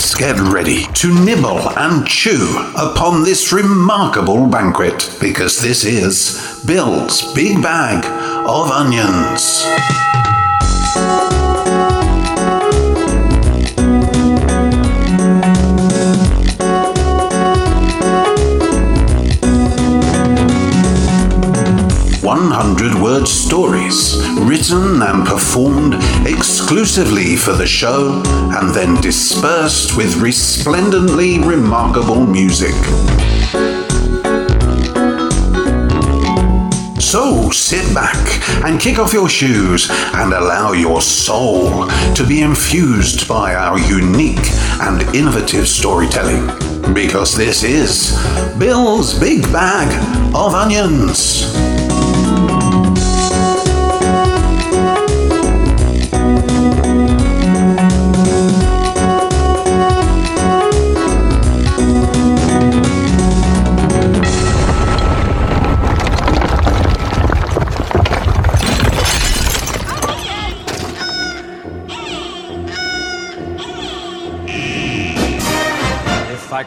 get ready to nibble and chew upon this remarkable banquet because this is Bill's Big Bag of Onions. 100 word stories, written and performed exclusively for the show, and then dispersed with resplendently remarkable music. So sit back and kick off your shoes and allow your soul to be infused by our unique and innovative storytelling. Because this is Bill's Big Bag of Onions.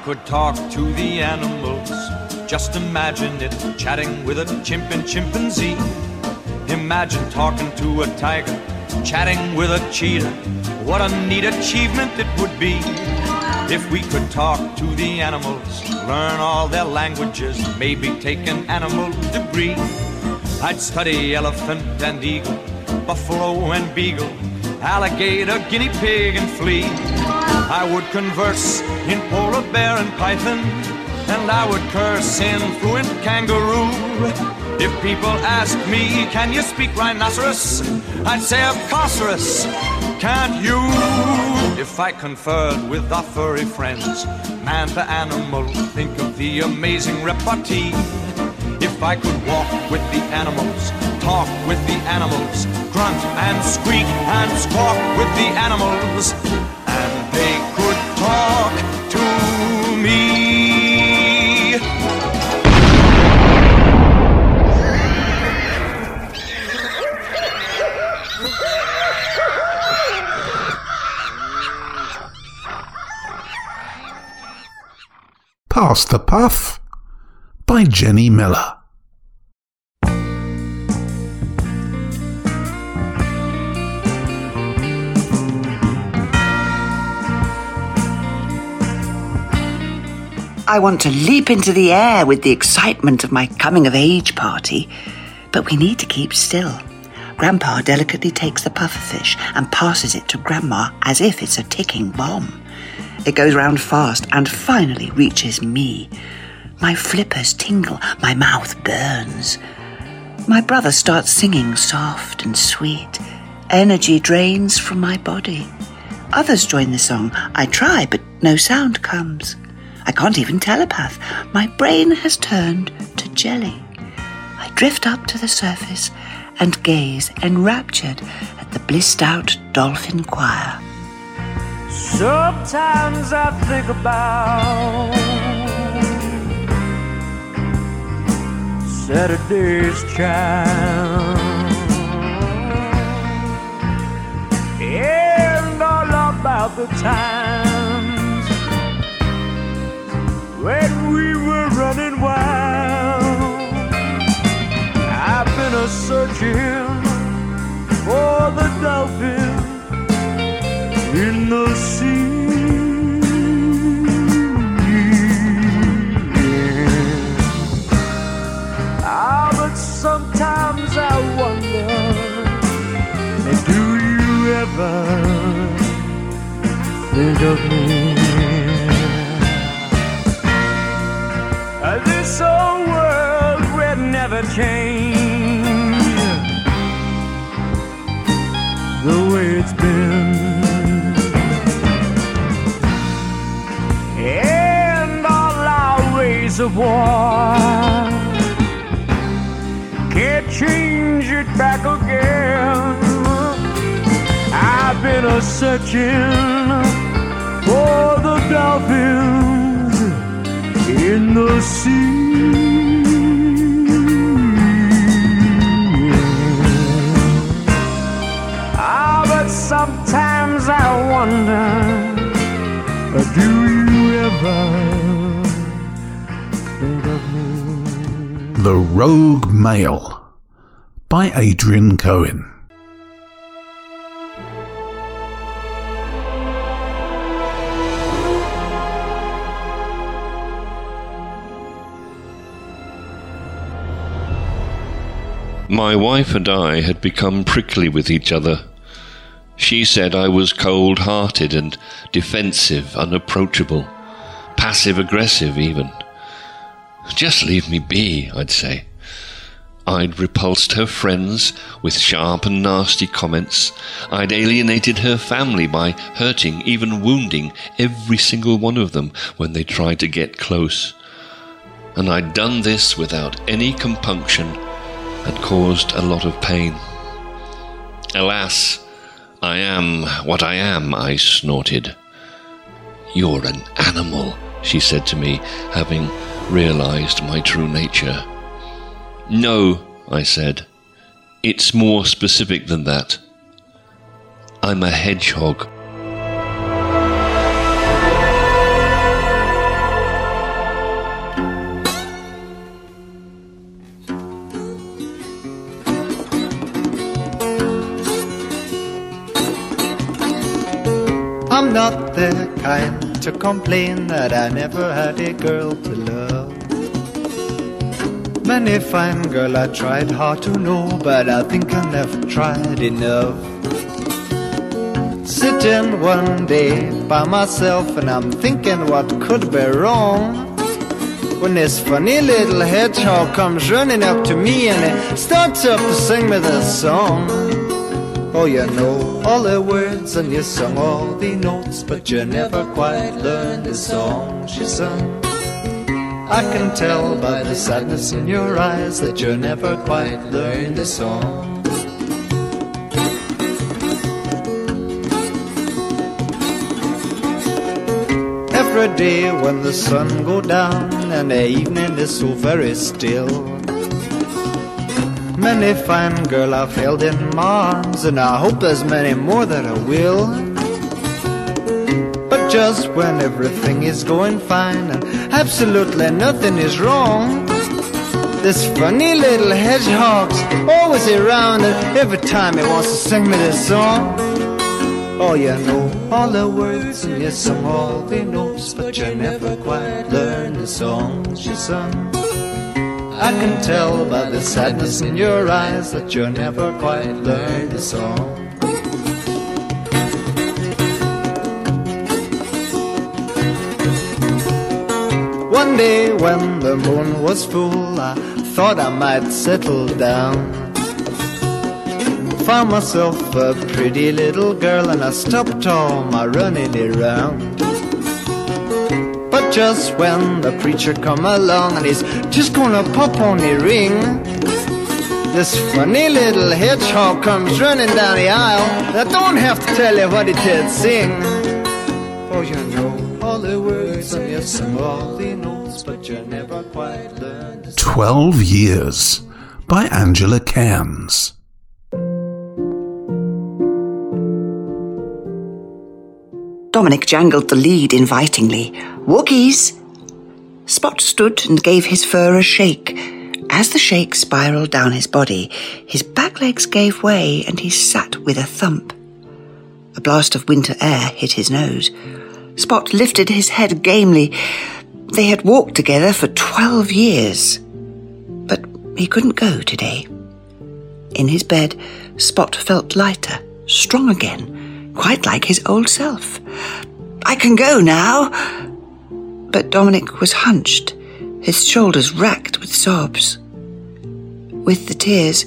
Could talk to the animals. Just imagine it, chatting with a chimp and chimpanzee. Imagine talking to a tiger, chatting with a cheetah. What a neat achievement it would be if we could talk to the animals, learn all their languages, maybe take an animal degree. I'd study elephant and eagle, buffalo and beagle, alligator, guinea pig, and flea. I would converse in polar bear and python, and I would curse in fluent kangaroo. If people asked me, can you speak rhinoceros? I'd say, of course, can't you? If I conferred with our furry friends, man to animal, think of the amazing repartee. If I could walk with the animals, talk with the animals, grunt and squeak and squawk with the animals, talk to me. Pass the Puff by Jenny Miller. I want to leap into the air with the excitement of my coming of age party, but we need to keep still. Grandpa delicately takes the pufferfish and passes it to Grandma as if it's a ticking bomb. It goes round fast and finally reaches me. My flippers tingle, my mouth burns. My brother starts singing soft and sweet. Energy drains from my body. Others join the song. I try, but no sound comes. I can't even telepath. My brain has turned to jelly. I drift up to the surface and gaze enraptured at the blissed out dolphin choir. Sometimes I think about Saturday's child and all about the time running wild. I've been a searching for the dolphin in the sea. Ah, but sometimes I wonder, do you ever think of me? Never change the way it's been. And all our ways of war can't change it back again. I've been a searching for the dolphins in the sea. The Rogue Male by Adrian Coen. My wife and I had become prickly with each other. She said I was cold hearted and defensive, unapproachable, passive aggressive, even. Just leave me be, I'd say. I'd repulsed her friends with sharp and nasty comments. I'd alienated her family by hurting, even wounding, every single one of them when they tried to get close. And I'd done this without any compunction and caused a lot of pain. Alas, I am what I am, I snorted. You're an animal, she said to me, having realized my true nature. No, I said. It's more specific than that. I'm a hedgehog. I'm not the kind to complain that I never had a girl to love. Many fine girl I tried hard to know, but I think I never tried enough. Sitting one day by myself and I'm thinking what could be wrong. When this funny little hedgehog comes running up to me and he starts up to sing me this song. Oh, you know all the words and you sung all the notes, but you never quite learned the song she sung. I can tell by the sadness in your eyes that you never quite learned the song. Every day when the sun go down and the evening is so very still. Many fine girl I've held in my arms, and I hope there's many more that I will. But just when everything is going fine and absolutely nothing is wrong, this funny little hedgehog's always around, and every time he wants to sing me this song. Oh, you know all the words and you sung all the notes, but you never quite learned the song she sung. I can tell by the sadness in your eyes that you never quite learned the song. One day when the moon was full, I thought I might settle down. Found myself a pretty little girl and I stopped all my running around. Just when the preacher come along and he's just gonna pop on the ring, this funny little hedgehog comes running down the aisle. I don't have to tell you what he did sing. For you know all the words and you sing all the notes, but you never quite learned. Twelve Years by Angela Cairns. Dominic jangled the lead invitingly. Wookies! Spot stood and gave his fur a shake. As the shake spiraled down his body, his back legs gave way and he sat with a thump. A blast of winter air hit his nose. Spot lifted his head gamely. They had walked together for twelve years. But he couldn't go today. In his bed, Spot felt lighter, strong again, quite like his old self. I can go now. But Dominic was hunched, his shoulders racked with sobs. With the tears,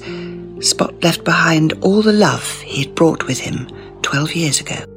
Spot left behind all the love he had brought with him twelve years ago.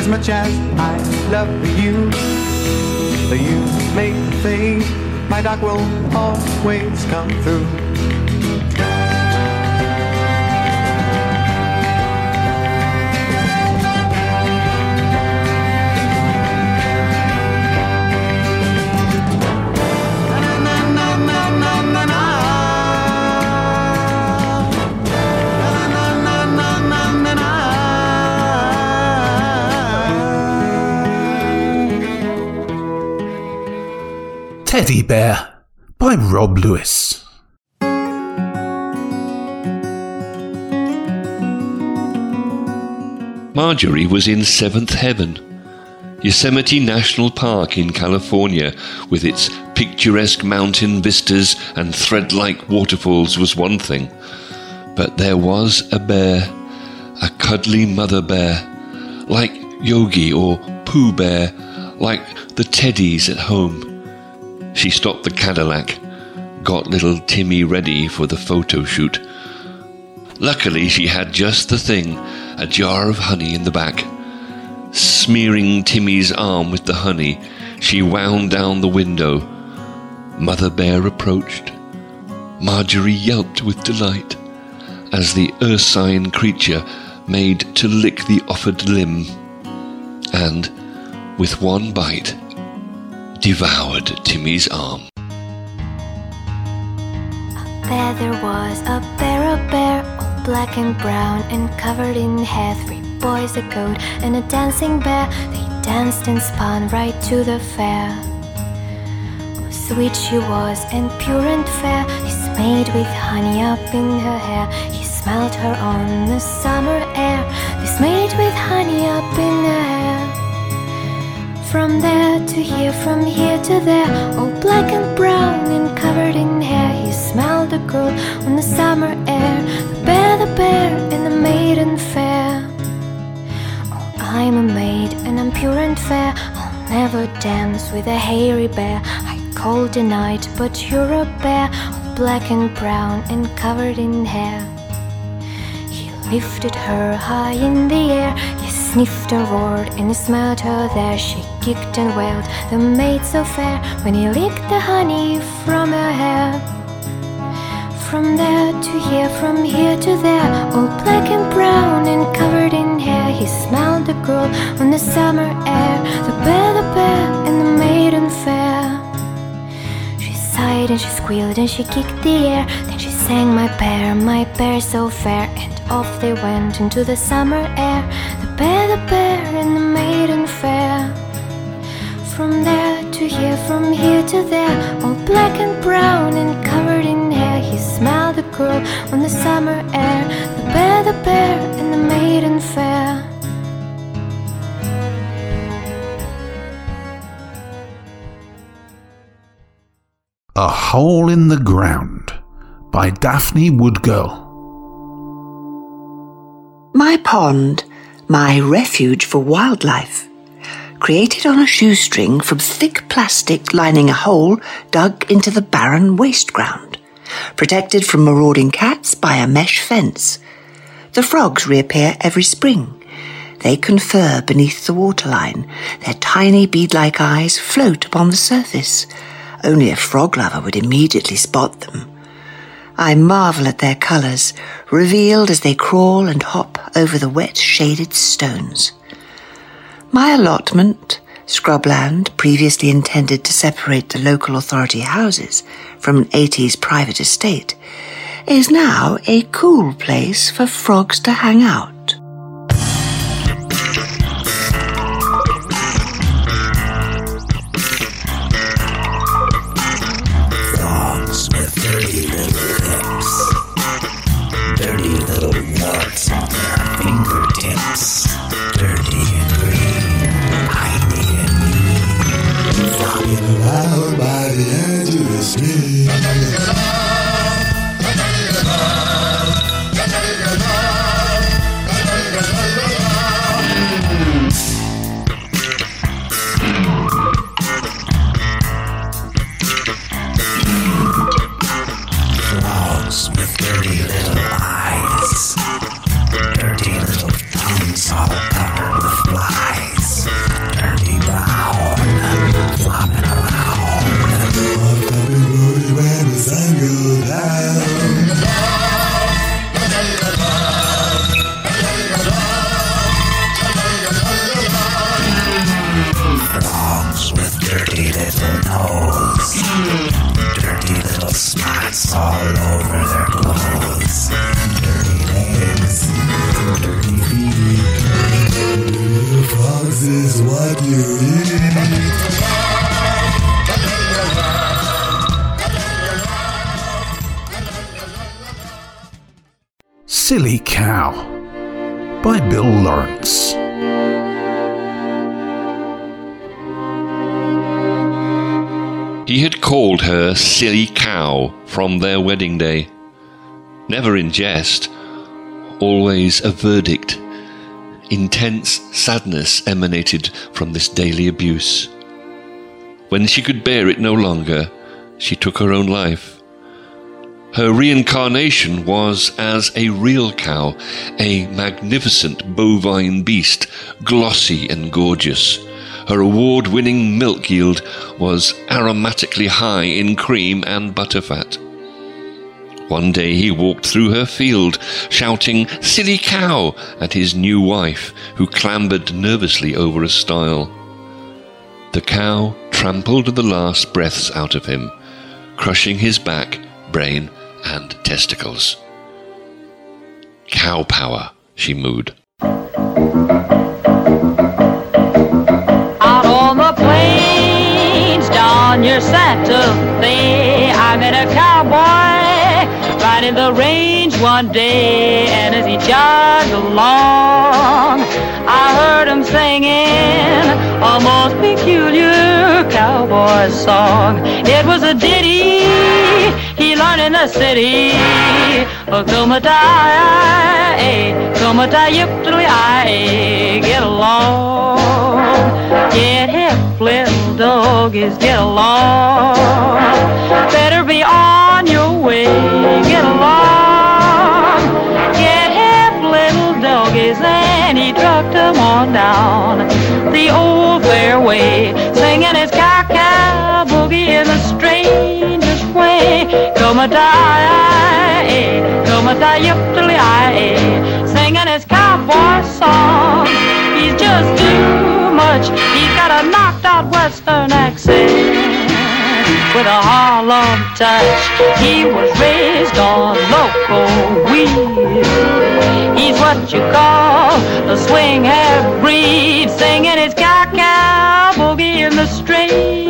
As much as I love you. You may fade, my dog will always come through. Teddy Bear by Rob Lewis. Marjorie was in seventh heaven. Yosemite National Park in California, with its picturesque mountain vistas and thread like waterfalls, was one thing. But there was a bear, a cuddly mother bear, like Yogi or Pooh Bear, like the teddies at home. She stopped the Cadillac, got little Timmy ready for the photo shoot. Luckily, she had just the thing a jar of honey in the back. Smearing Timmy's arm with the honey, she wound down the window. Mother Bear approached. Marjorie yelped with delight as the ursine creature made to lick the offered limb, and, with one bite, devoured Timmy's arm. There there was a bear, a bear, all black and brown and covered in hair. Three boys, a goat, and a dancing bear. They danced and spun right to the fair. Oh, sweet she was and pure and fair. He's made with honey up in her hair. He smelled her on the summer air. He's made with honey up in her hair. From there to here, from here to there, all black and brown and covered in hair. He smelled the girl on the summer air, the bear, the bear, and the maiden fair. Oh, I'm a maid and I'm pure and fair. I'll never dance with a hairy bear. I cold the night, but you're a bear, all black and brown and covered in hair. He lifted her high in the air. He sniffed her roared and he smelled her there. She kicked and wailed, the maid so fair, when he licked the honey from her hair. From there to here, from here to there, all black and brown and covered in hair. He smelled the girl on the summer air, the bear, the bear, and the maiden fair. She sighed and she squealed and she kicked the air. Then she sang, My bear, my bear so fair. And off they went into the summer air. The bear, the bear, and the maiden fair. From there to here, from here to there, all black and brown and covered in hair. He smelled the girl on the summer air. The bear, the bear, and the maiden fair. A Hole in the Ground by Daphne Woodgirl. My pond, my refuge for wildlife. Created on a shoestring from thick plastic lining a hole dug into the barren waste ground. Protected from marauding cats by a mesh fence. The frogs reappear every spring. They confer beneath the waterline. Their tiny bead-like eyes float upon the surface. Only a frog lover would immediately spot them. I marvel at their colours, revealed as they crawl and hop over the wet, shaded stones. My allotment, scrubland previously intended to separate the local authority houses from an 80s private estate, is now a cool place for frogs to hang out. Called her silly cow from their wedding day. Never in jest, always a verdict. Intense sadness emanated from this daily abuse. When she could bear it no longer, she took her own life. Her reincarnation was as a real cow, a magnificent bovine beast, glossy and gorgeous. Her award winning milk yield was aromatically high in cream and butterfat. One day he walked through her field, shouting, Silly cow! at his new wife, who clambered nervously over a stile. The cow trampled the last breaths out of him, crushing his back, brain, and testicles. Cow power, she mooed. Riding the range one day, and as he jogged along, I heard him singing a most peculiar cowboy song. It was a ditty he learned in the city. Oh, Kumatai, Kumatai, Yip, get along. Get hip, little doggies, get along. Better be on your way, get along. Get hip, little doggies, and he trucked them on down the old fairway, singing his cow-cow boogie in the strangest way. Come die, come die, yip, singing his cowboy song. He's just too much. He's got a knocked out western accent with a Harlem touch. He was raised on local weed. He's what you call a swing hair breed, singing his cow cow boogie in the strangest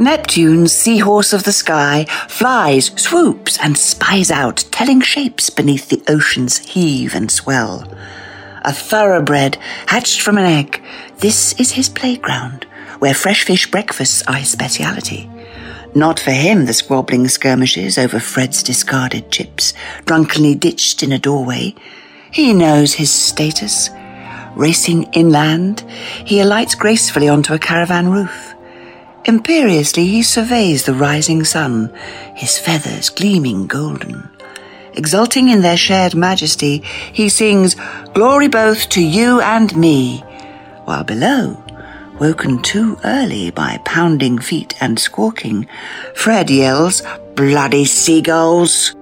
Neptune's seahorse of the sky flies, swoops, and spies out, telling shapes beneath the ocean's heave and swell. A thoroughbred hatched from an egg, this is his playground, where fresh fish breakfasts are his speciality. Not for him the squabbling skirmishes over Fred's discarded chips, drunkenly ditched in a doorway. He knows his status. Racing inland, he alights gracefully onto a caravan roof. Imperiously he surveys the rising sun, his feathers gleaming golden. Exulting in their shared majesty, he sings, Glory both to you and me, while below, woken too early by pounding feet and squawking, Fred yells, Bloody seagulls!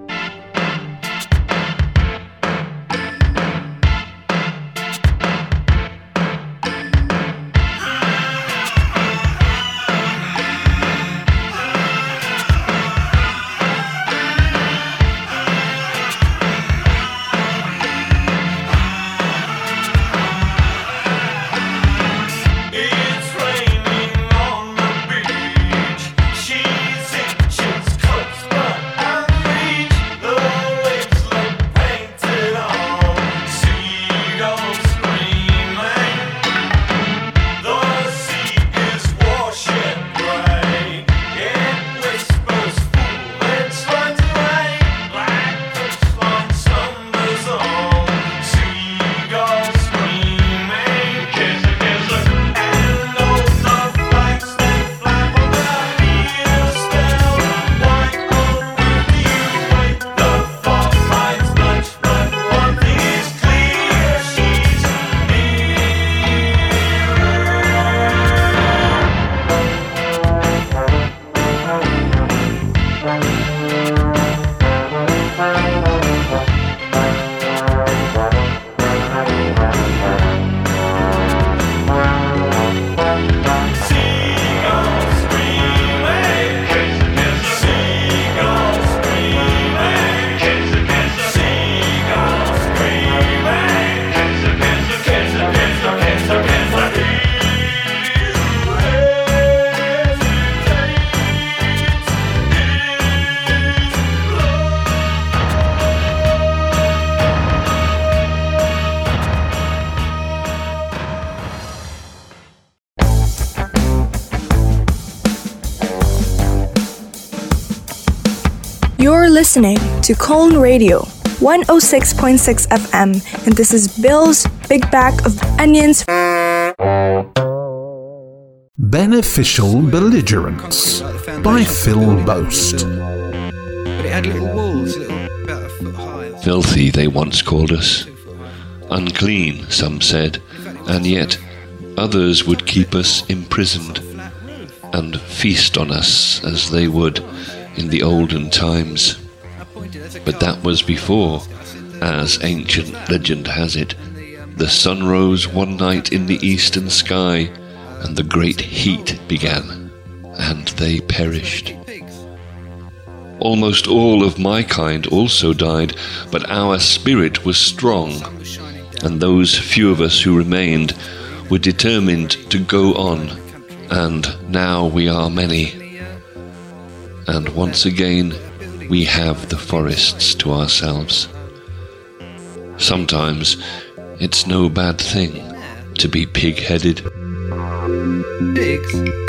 Listening to Cone Radio 106.6 FM, and this is Bill's Big Bag of Onions. Beneficial Belligerents by Phil Boast. But it had little walls, little about a foot high. Filthy, they once called us. Unclean, some said, and yet others would keep us imprisoned and feast on us as they would in the olden times. But that was before, as ancient legend has it, the sun rose one night in the eastern sky, and the great heat began, and they perished. Almost all of my kind also died, but our spirit was strong, and those few of us who remained were determined to go on, and now we are many. And once again, we have the forests to ourselves. Sometimes it's no bad thing to be pig headed. Pigs.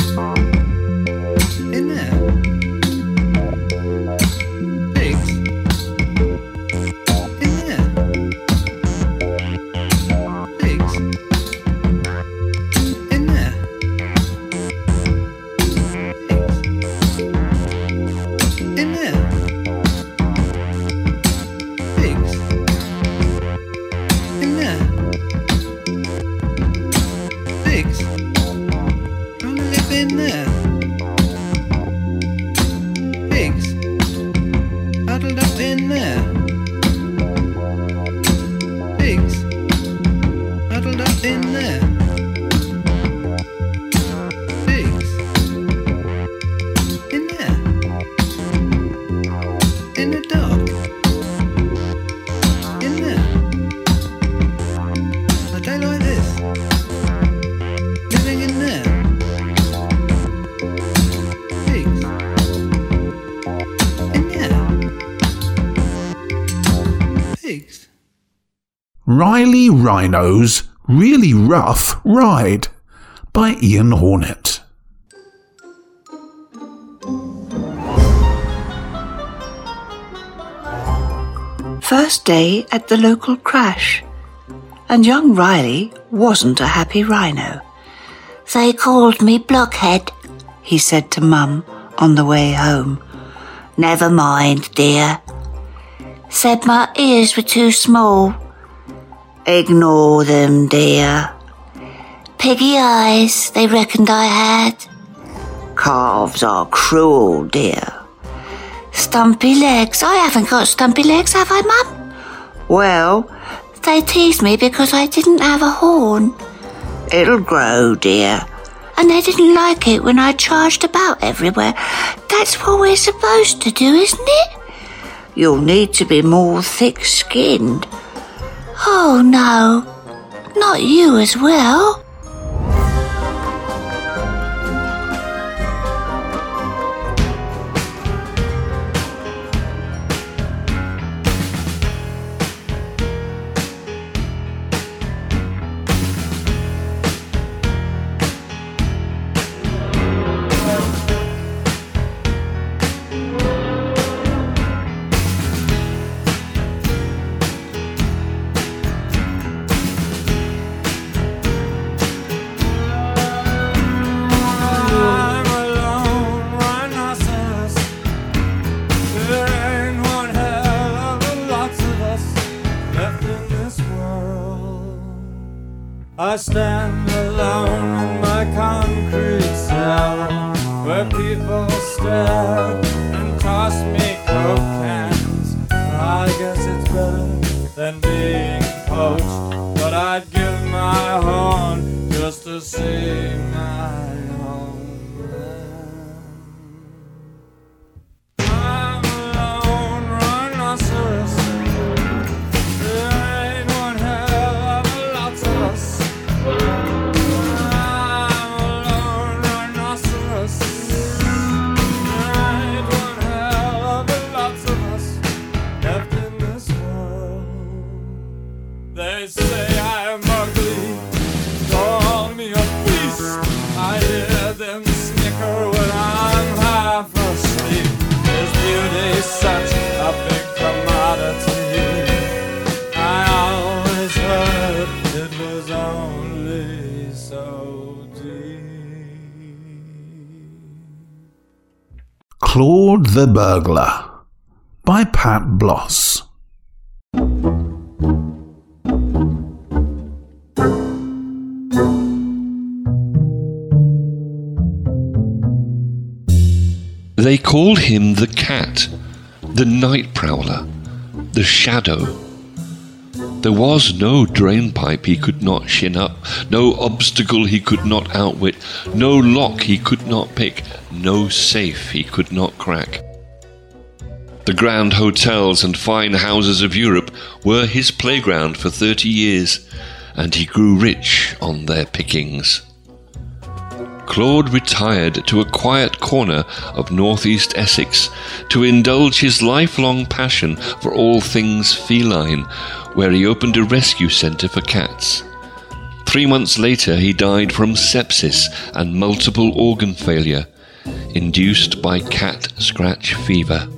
Riley Rhino's Really Rough Ride by Ian Hornet. First day at the local crash, and young Riley wasn't a happy rhino. They called me Blockhead, he said to Mum on the way home. Never mind, dear. Said my ears were too small. Ignore them, dear. Piggy eyes, they reckoned I had. Calves are cruel, dear. Stumpy legs, I haven't got stumpy legs, have I, Mum? Well, they teased me because I didn't have a horn. It'll grow, dear. And they didn't like it when I charged about everywhere. That's what we're supposed to do, isn't it? You'll need to be more thick skinned. Oh, no. Not you as well. I stand the Burglar by Pat Bloss. They called him the cat, the night prowler, the shadow. There was no drain pipe he could not shin up, no obstacle he could not outwit, no lock he could not pick, no safe he could not crack. The grand hotels and fine houses of Europe were his playground for thirty years, and he grew rich on their pickings. Claude retired to a quiet corner of northeast Essex to indulge his lifelong passion for all things feline, where he opened a rescue centre for cats. Three months later, he died from sepsis and multiple organ failure, induced by cat scratch fever.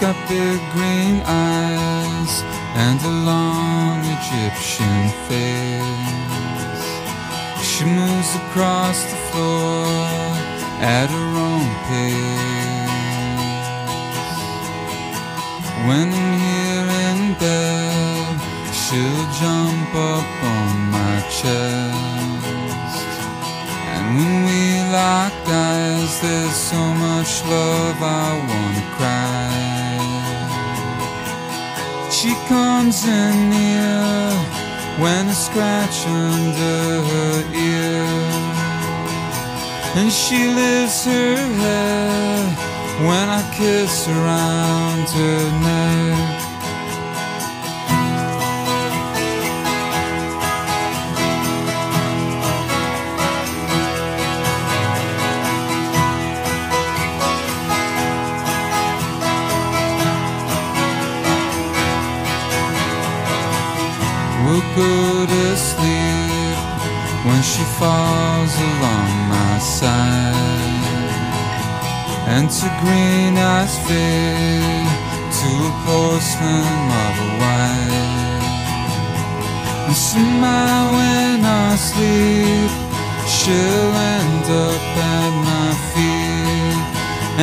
Got big green eyes and a long Egyptian face. She moves across the floor at her own pace. When I'm here in bed, she'll jump up on my chest. And when we lock eyes, there's so much love I wanna cry. She comes in near when I scratch under her ear. And she lifts her head when I kiss around her neck. We'll go to sleep when she falls along my side. And to green eyes fade to a porcelain marble white. And somehow when I sleep, she'll end up at my feet.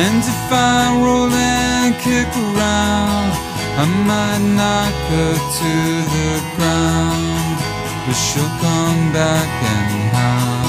And if I roll and kick around, I might knock her to the ground, but she'll come back anyhow.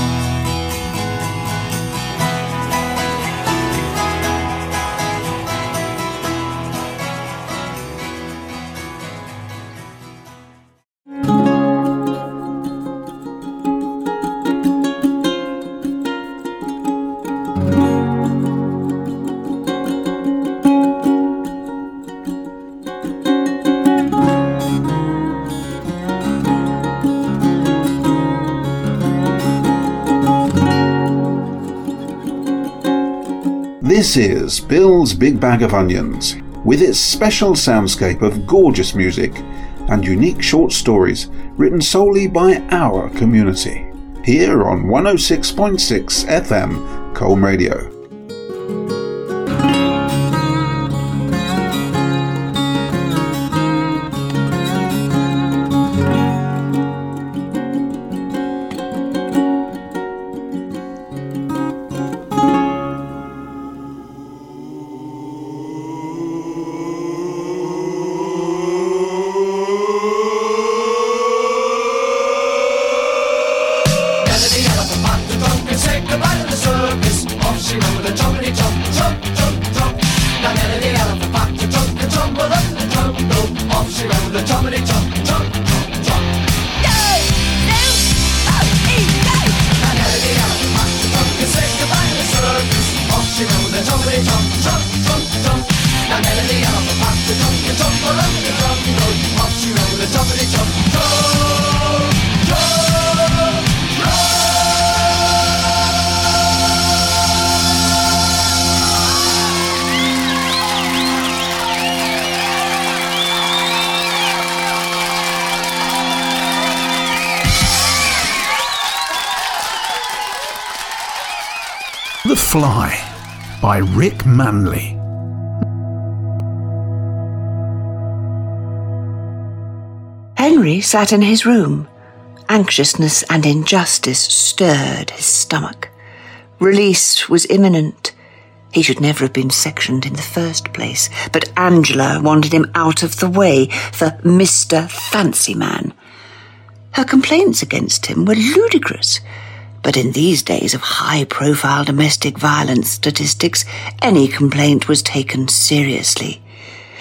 This is Bill's Big Bag of Onions, with its special soundscape of gorgeous music and unique short stories written solely by our community. Here on 106.6 FM Colne Radio. Off she went with a jumpity jump, jump, Fly by Rick Manley. Henry sat in his room. Anxiousness and injustice stirred his stomach. Release was imminent. He should never have been sectioned in the first place, but Angela wanted him out of the way for Mr. Fancy Man. Her complaints against him were ludicrous, but in these days of high profile domestic violence statistics, any complaint was taken seriously.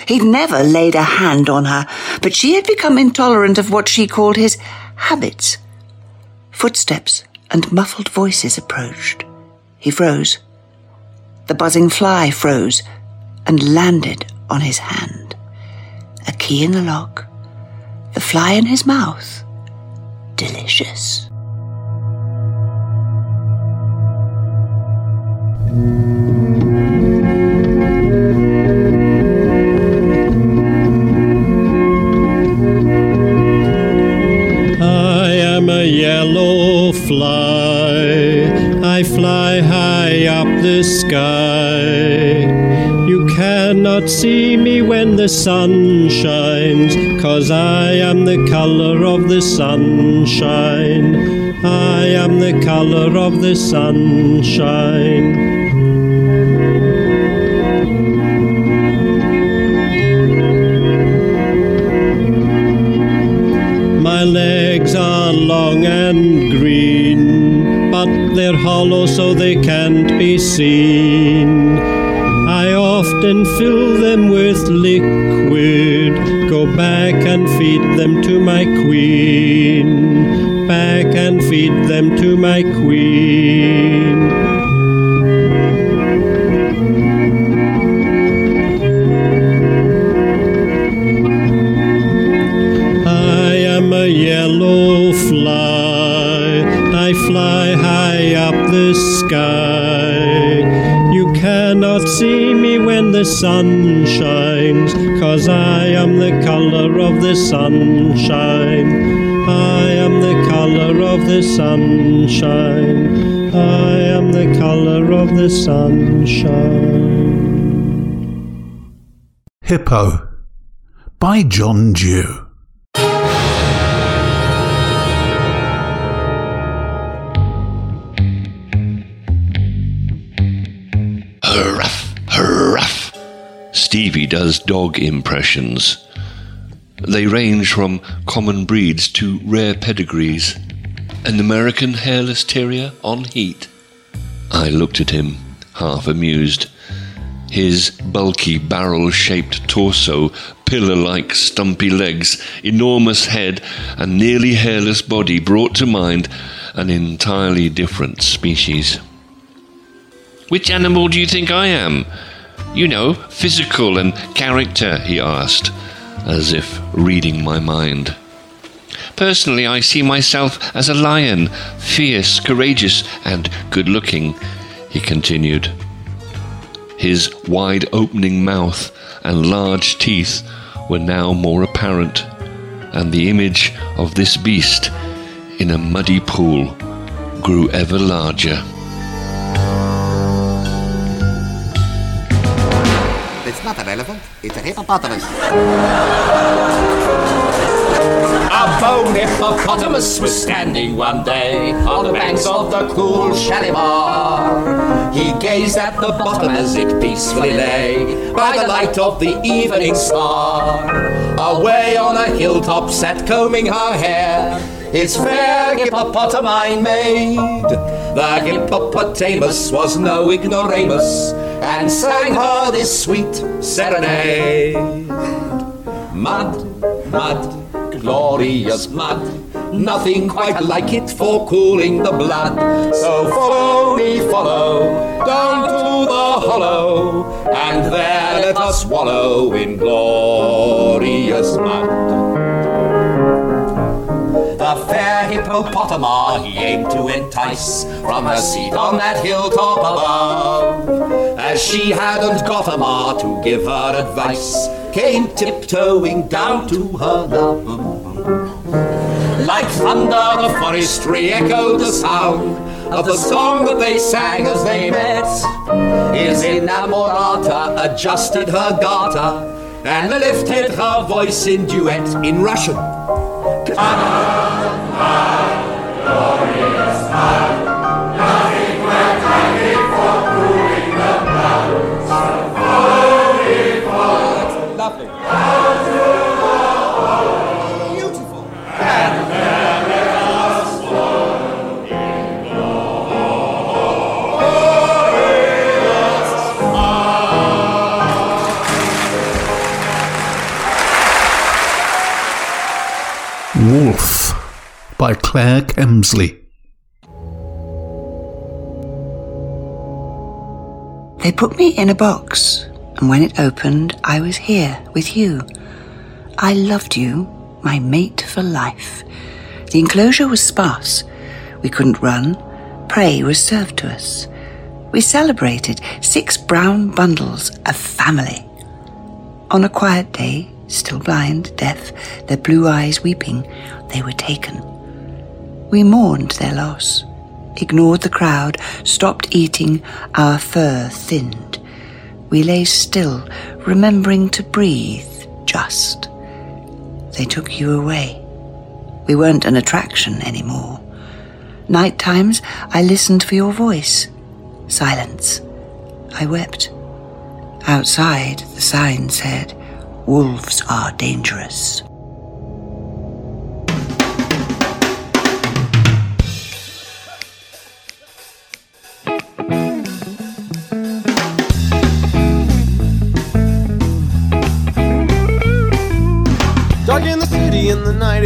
He'd never laid a hand on her, but she had become intolerant of what she called his habits. Footsteps and muffled voices approached. He froze. The buzzing fly froze and landed on his hand. A key in the lock, the fly in his mouth. Delicious. Yellow fly. I fly high up the sky. You cannot see me when the sun shines, cause I am the color of the sunshine. I am the color of the sunshine. And green, but they're hollow so they can't be seen. I often fill them with liquid, go back and feed them to my queen, back and feed them to my queen. The sky. You cannot see me when the sun shines, cause I am the color of the sunshine. I am the color of the sunshine. I am the color of the sunshine. Hippo by John Dew. Stevie does dog impressions. They range from common breeds to rare pedigrees. An American hairless terrier on heat. I looked at him, half amused. His bulky barrel shaped torso, pillar like stumpy legs, enormous head, and nearly hairless body brought to mind an entirely different species. Which animal do you think I am? You know, physical and character, he asked, as if reading my mind. Personally, I see myself as a lion, fierce, courageous, and good looking, he continued. His wide opening mouth and large teeth were now more apparent, and the image of this beast in a muddy pool grew ever larger. It's not an elephant, it's a hippopotamus. A bone hippopotamus was standing one day on the banks of the cool Shalimar. He gazed at the bottom as it peacefully lay by the light of the evening star. Away on a hilltop sat combing her hair his fair hippopotamine maid. The hippopotamus was no ignoramus and sang her this sweet serenade. Mud, mud, glorious mud. Nothing quite like it for cooling the blood. So follow me, follow down to the hollow, and there let us wallow in glorious mud. Fair hippopotama he aimed to entice from her seat on that hilltop above. As she hadn't got a ma to give her advice, came tiptoeing down to her love. Like thunder, the forest re-echoed the sound of the song that they sang as they met. His inamorata adjusted her garter and lifted her voice in duet in Russian. Wolf by Claire Kemsley. They put me in a box, and when it opened, I was here with you. I loved you, my mate for life. The enclosure was sparse. We couldn't run. Prey was served to us. We celebrated six brown bundles of family. On a quiet day, still blind, deaf, their blue eyes weeping, they were taken. We mourned their loss, ignored the crowd, stopped eating, our fur thinned. We lay still, remembering to breathe just. They took you away. We weren't an attraction anymore. Night times, I listened for your voice. Silence. I wept. Outside, the sign said, Wolves are dangerous.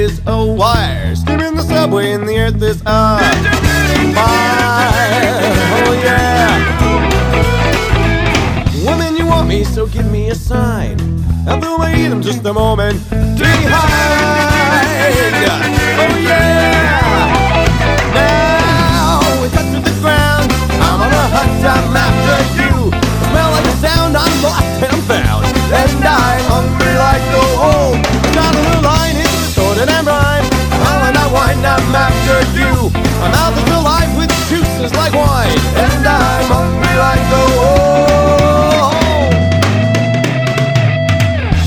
Is a wire. Steam in the subway and the earth is a fire. Oh yeah. Woman, you want me, so give me a sign. I feel my I'm just a moment behind. Oh yeah. like wine, and I'm hungry like the wolf.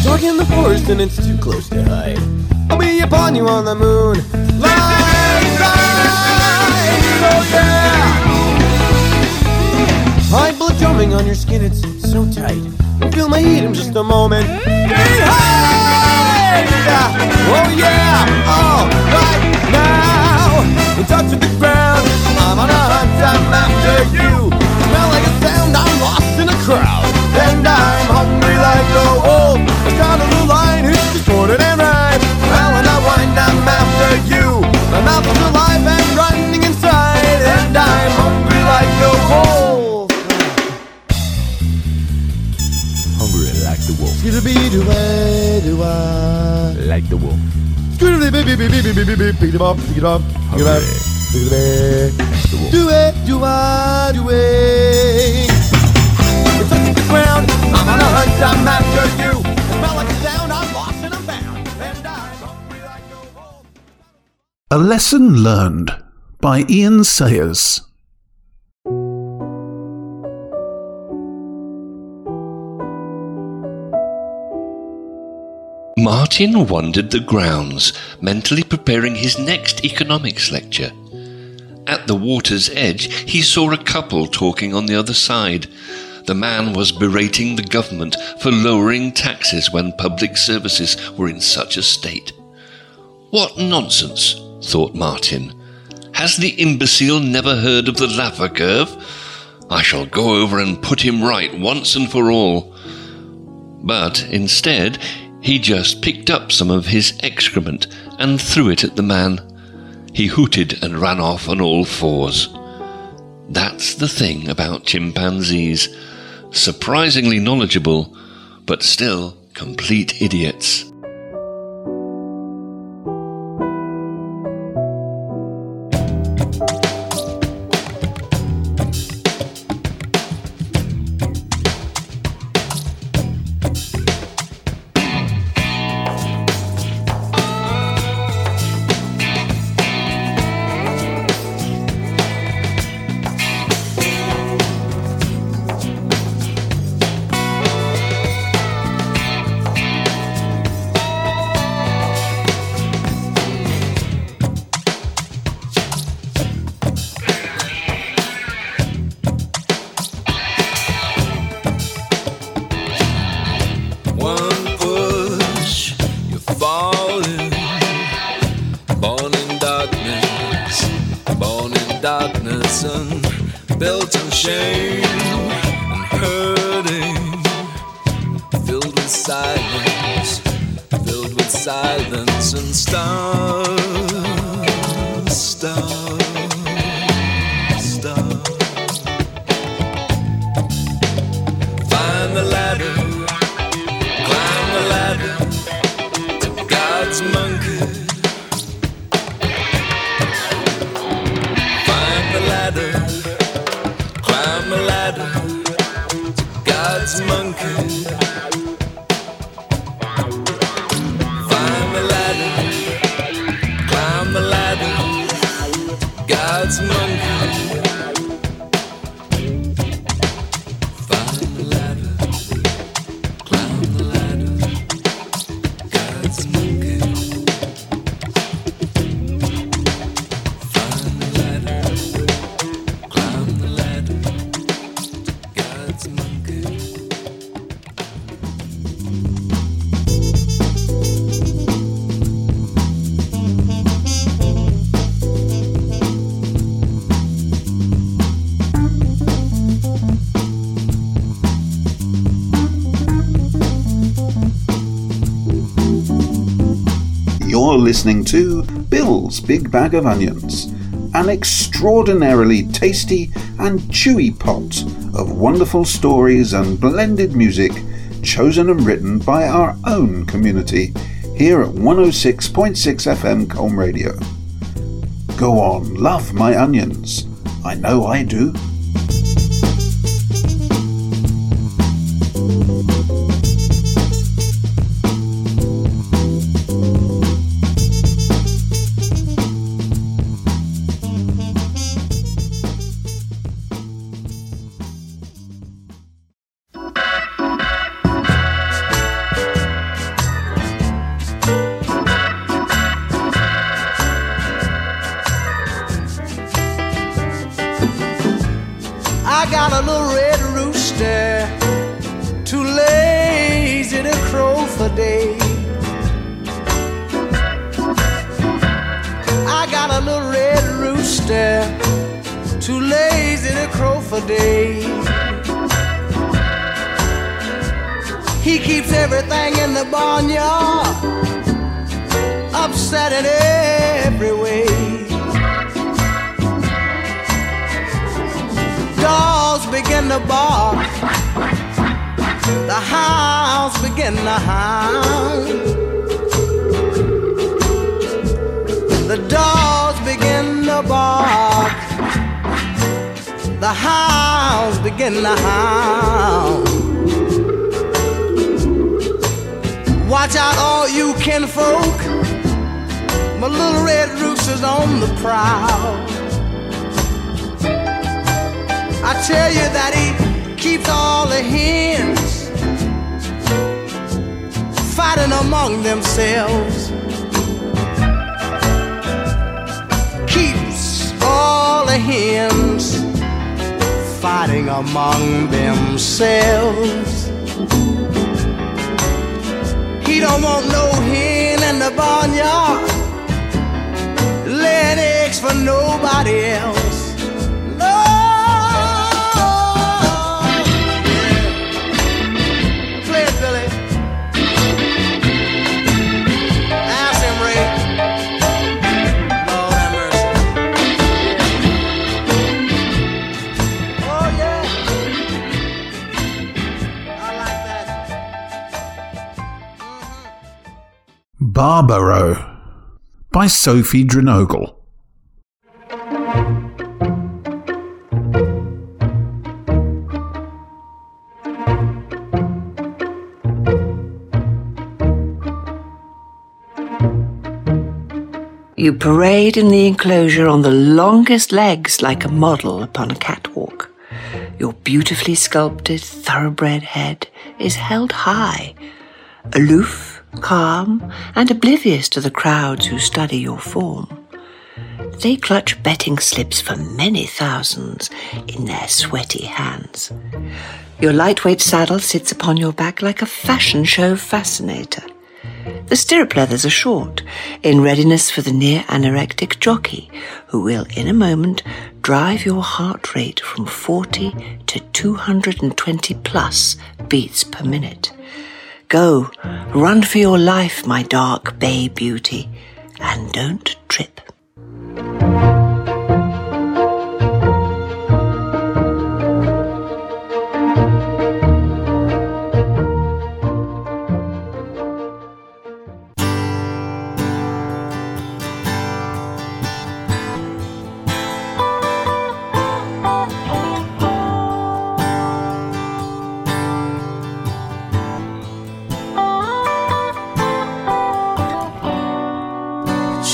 Dark in the forest, and it's too close to hide. I'll be upon you on the moon. Like light, oh yeah. My blood drumming on your skin, it's so tight. I feel my heat in just a moment. Get! Oh yeah, all right now. In touch with the ground. I'm on a hunt, I'm after you. Smell like a sound, I'm lost in a crowd. And I'm hungry like a wolf. The sound of the lion who's distorted and right. Well, when I wind, I'm after you. My mouth is alive and running inside. And I'm hungry like a wolf. Hungry like the wolf. Skittle be do I do I like the wolf. Skittle do it, do I, do it. The ground. I'm on a hunt. I'm after you. A lesson learned by Ian Sayers. Martin wandered the grounds, mentally preparing his next economics lecture. At the water's edge, he saw a couple talking on the other side. The man was berating the government for lowering taxes when public services were in such a state. What nonsense, thought Martin. Has the imbecile never heard of the Laffer curve? I shall go over and put him right once and for all. But instead, he just picked up some of his excrement and threw it at the man. He hooted and ran off on all fours. That's the thing about chimpanzees. Surprisingly knowledgeable, but still complete idiots. Listening to Bill's Big Bag of Onions, an extraordinarily tasty and chewy pot of wonderful stories and blended music chosen and written by our own community here at 106.6 FM Colne Radio. Go on, love my onions. I know I do. Barbaro by Sophie Drenogle. You parade in the enclosure on the longest legs like a model upon a catwalk. Your beautifully sculpted, thoroughbred head is held high, aloof, calm, and oblivious to the crowds who study your form. They clutch betting slips for many thousands in their sweaty hands. Your lightweight saddle sits upon your back like a fashion show fascinator. The stirrup leathers are short, in readiness for the near anorectic jockey, who will, in a moment, drive your heart rate from 40 to 220 plus beats per minute. Go, run for your life, my dark bay beauty, and don't trip.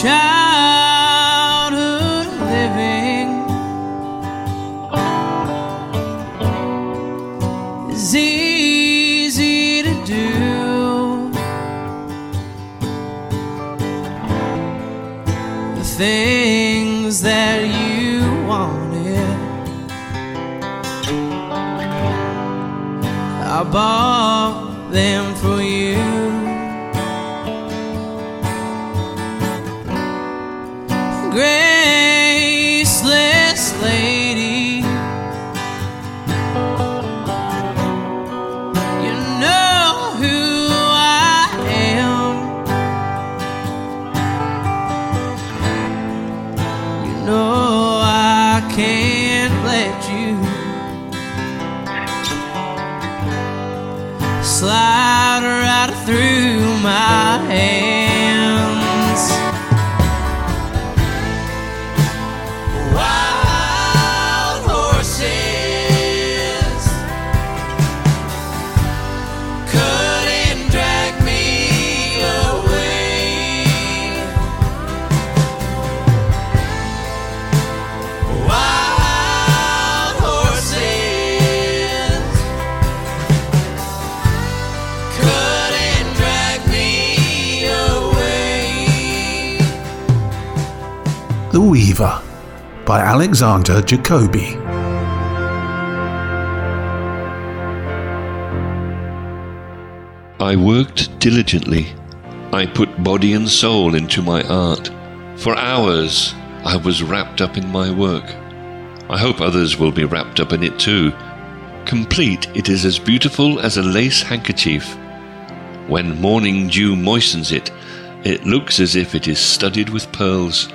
Childhood living is easy to do. The things that you wanted, I bought them by Alexander Jacobi. I worked diligently. I put body and soul into my art. For hours I was wrapped up in my work. I hope others will be wrapped up in it too. Complete, it is as beautiful as a lace handkerchief. When morning dew moistens it, it looks as if it is studded with pearls.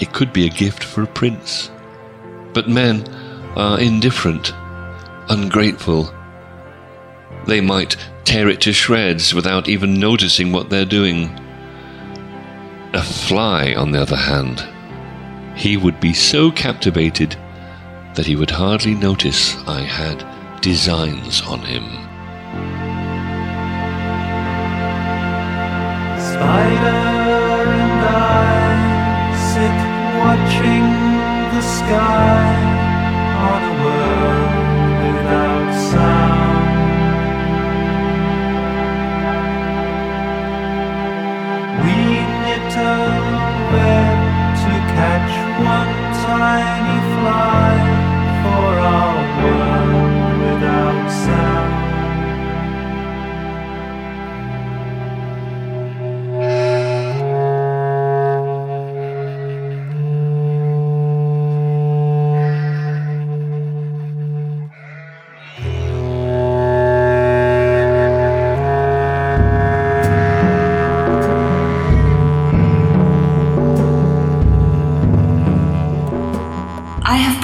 It could be a gift for a prince. But men are indifferent, ungrateful. They might tear it to shreds without even noticing what they're doing. A fly, on the other hand, he would be so captivated that he would hardly notice I had designs on him. Spider watching the sky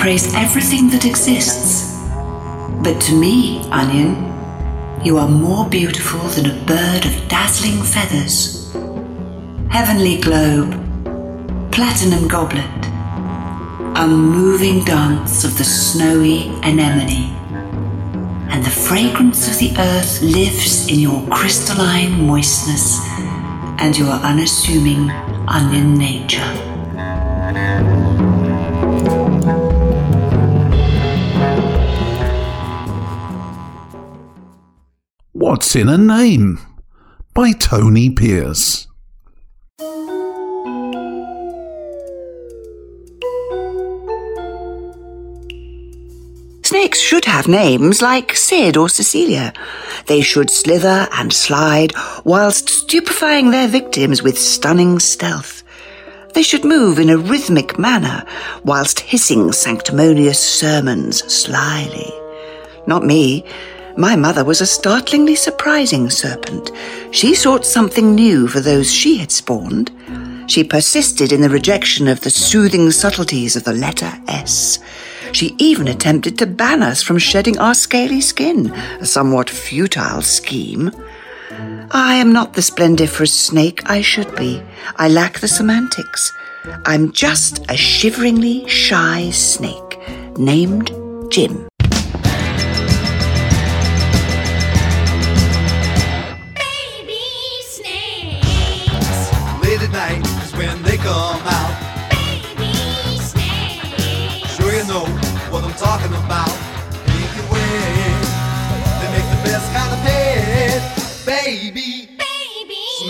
Praised everything that exists. But to me, Onion, you are more beautiful than a bird of dazzling feathers. Heavenly globe, platinum goblet, a moving dance of the snowy anemone. And the fragrance of the earth lives in your crystalline moistness and your unassuming onion nature. What's in a Name? by Tony Pierce. Snakes should have names like Sid or Cecilia. They should slither and slide whilst stupefying their victims with stunning stealth. They should move in a rhythmic manner whilst hissing sanctimonious sermons slyly. Not me. My mother was a startlingly surprising serpent. She sought something new for those she had spawned. She persisted in the rejection of the soothing subtleties of the letter S. She even attempted to ban us from shedding our scaly skin, a somewhat futile scheme. I am not the splendiferous snake I should be. I lack the semantics. I'm just a shiveringly shy snake named Jim.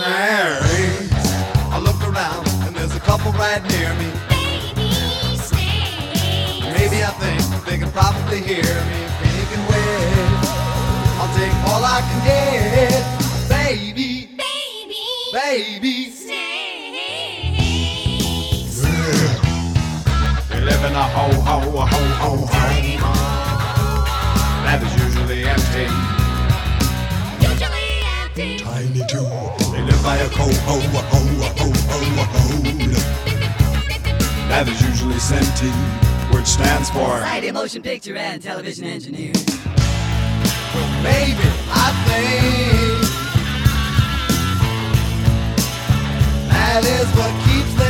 Baby. Snakes. I look around and there's a couple right near me. Baby snakes. Maybe I think they can probably hear me. Pink and red. I'll take all I can get. Baby. Baby. Baby. Snakes. Yeah. We live in a uh, ho ho ho ho home We live by a ho ho ho ho ho ho that is usually senti, which stands for Society of Motion Picture and Television Engineers. Maybe I think that is what keeps them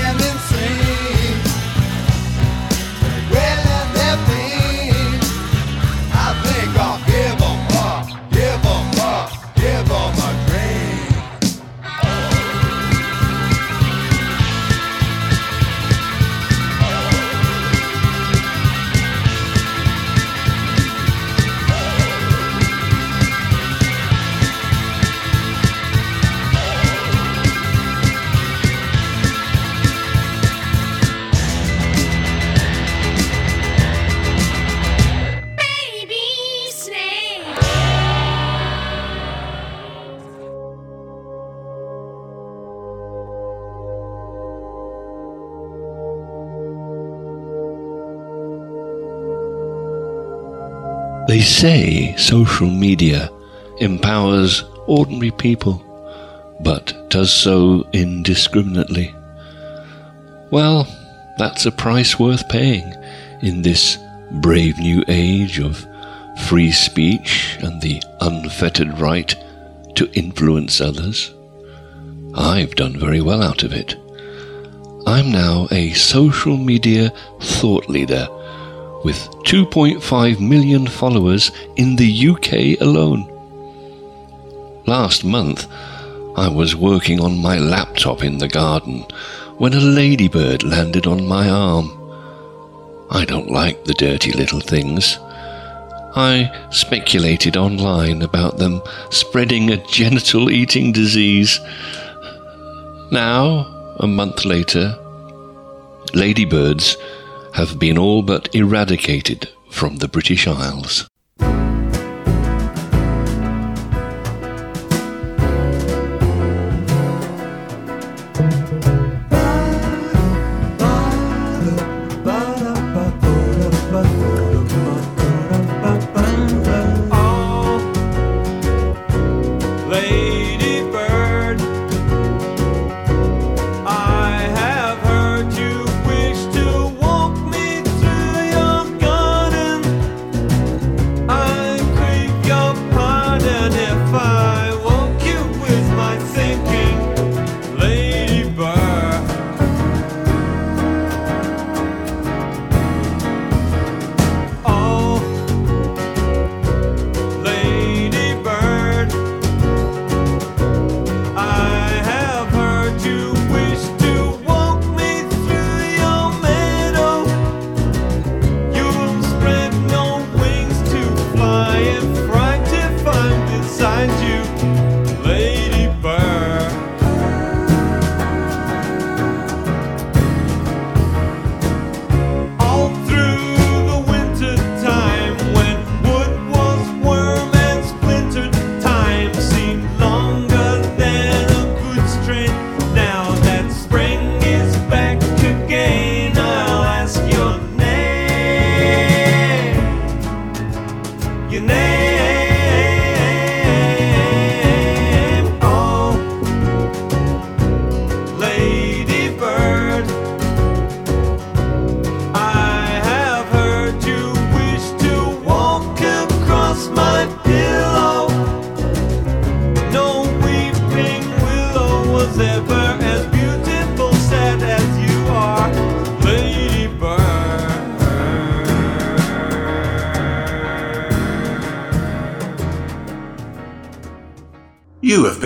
say social media empowers ordinary people, but does so indiscriminately. Well, that's a price worth paying in this brave new age of free speech and the unfettered right to influence others. I've done very well out of it. I'm now a social media thought leader with 2.5 million followers in the UK alone. Last month, I was working on my laptop in the garden when a ladybird landed on my arm. I don't like the dirty little things. I speculated online about them spreading a genital eating disease. Now, a month later, ladybirds have been all but eradicated from the British Isles.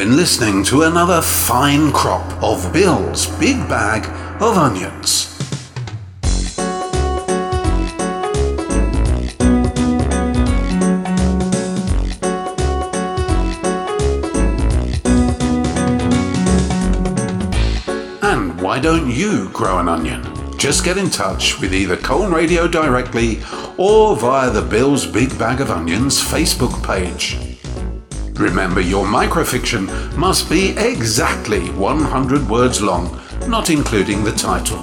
Been listening to another fine crop of Bill's Big Bag of Onions. And why don't you grow an onion? Just get in touch with either Colne Radio directly or via the Bill's Big Bag of Onions Facebook page. Remember, your microfiction must be exactly 100 words long, not including the title.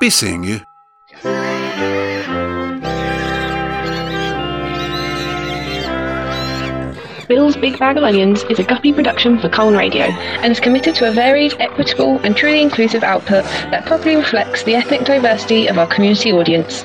Be seeing you. Bill's Big Bag of Onions is a guppy production for Colne Radio and is committed to a varied, equitable, and truly inclusive output that properly reflects the ethnic diversity of our community audience.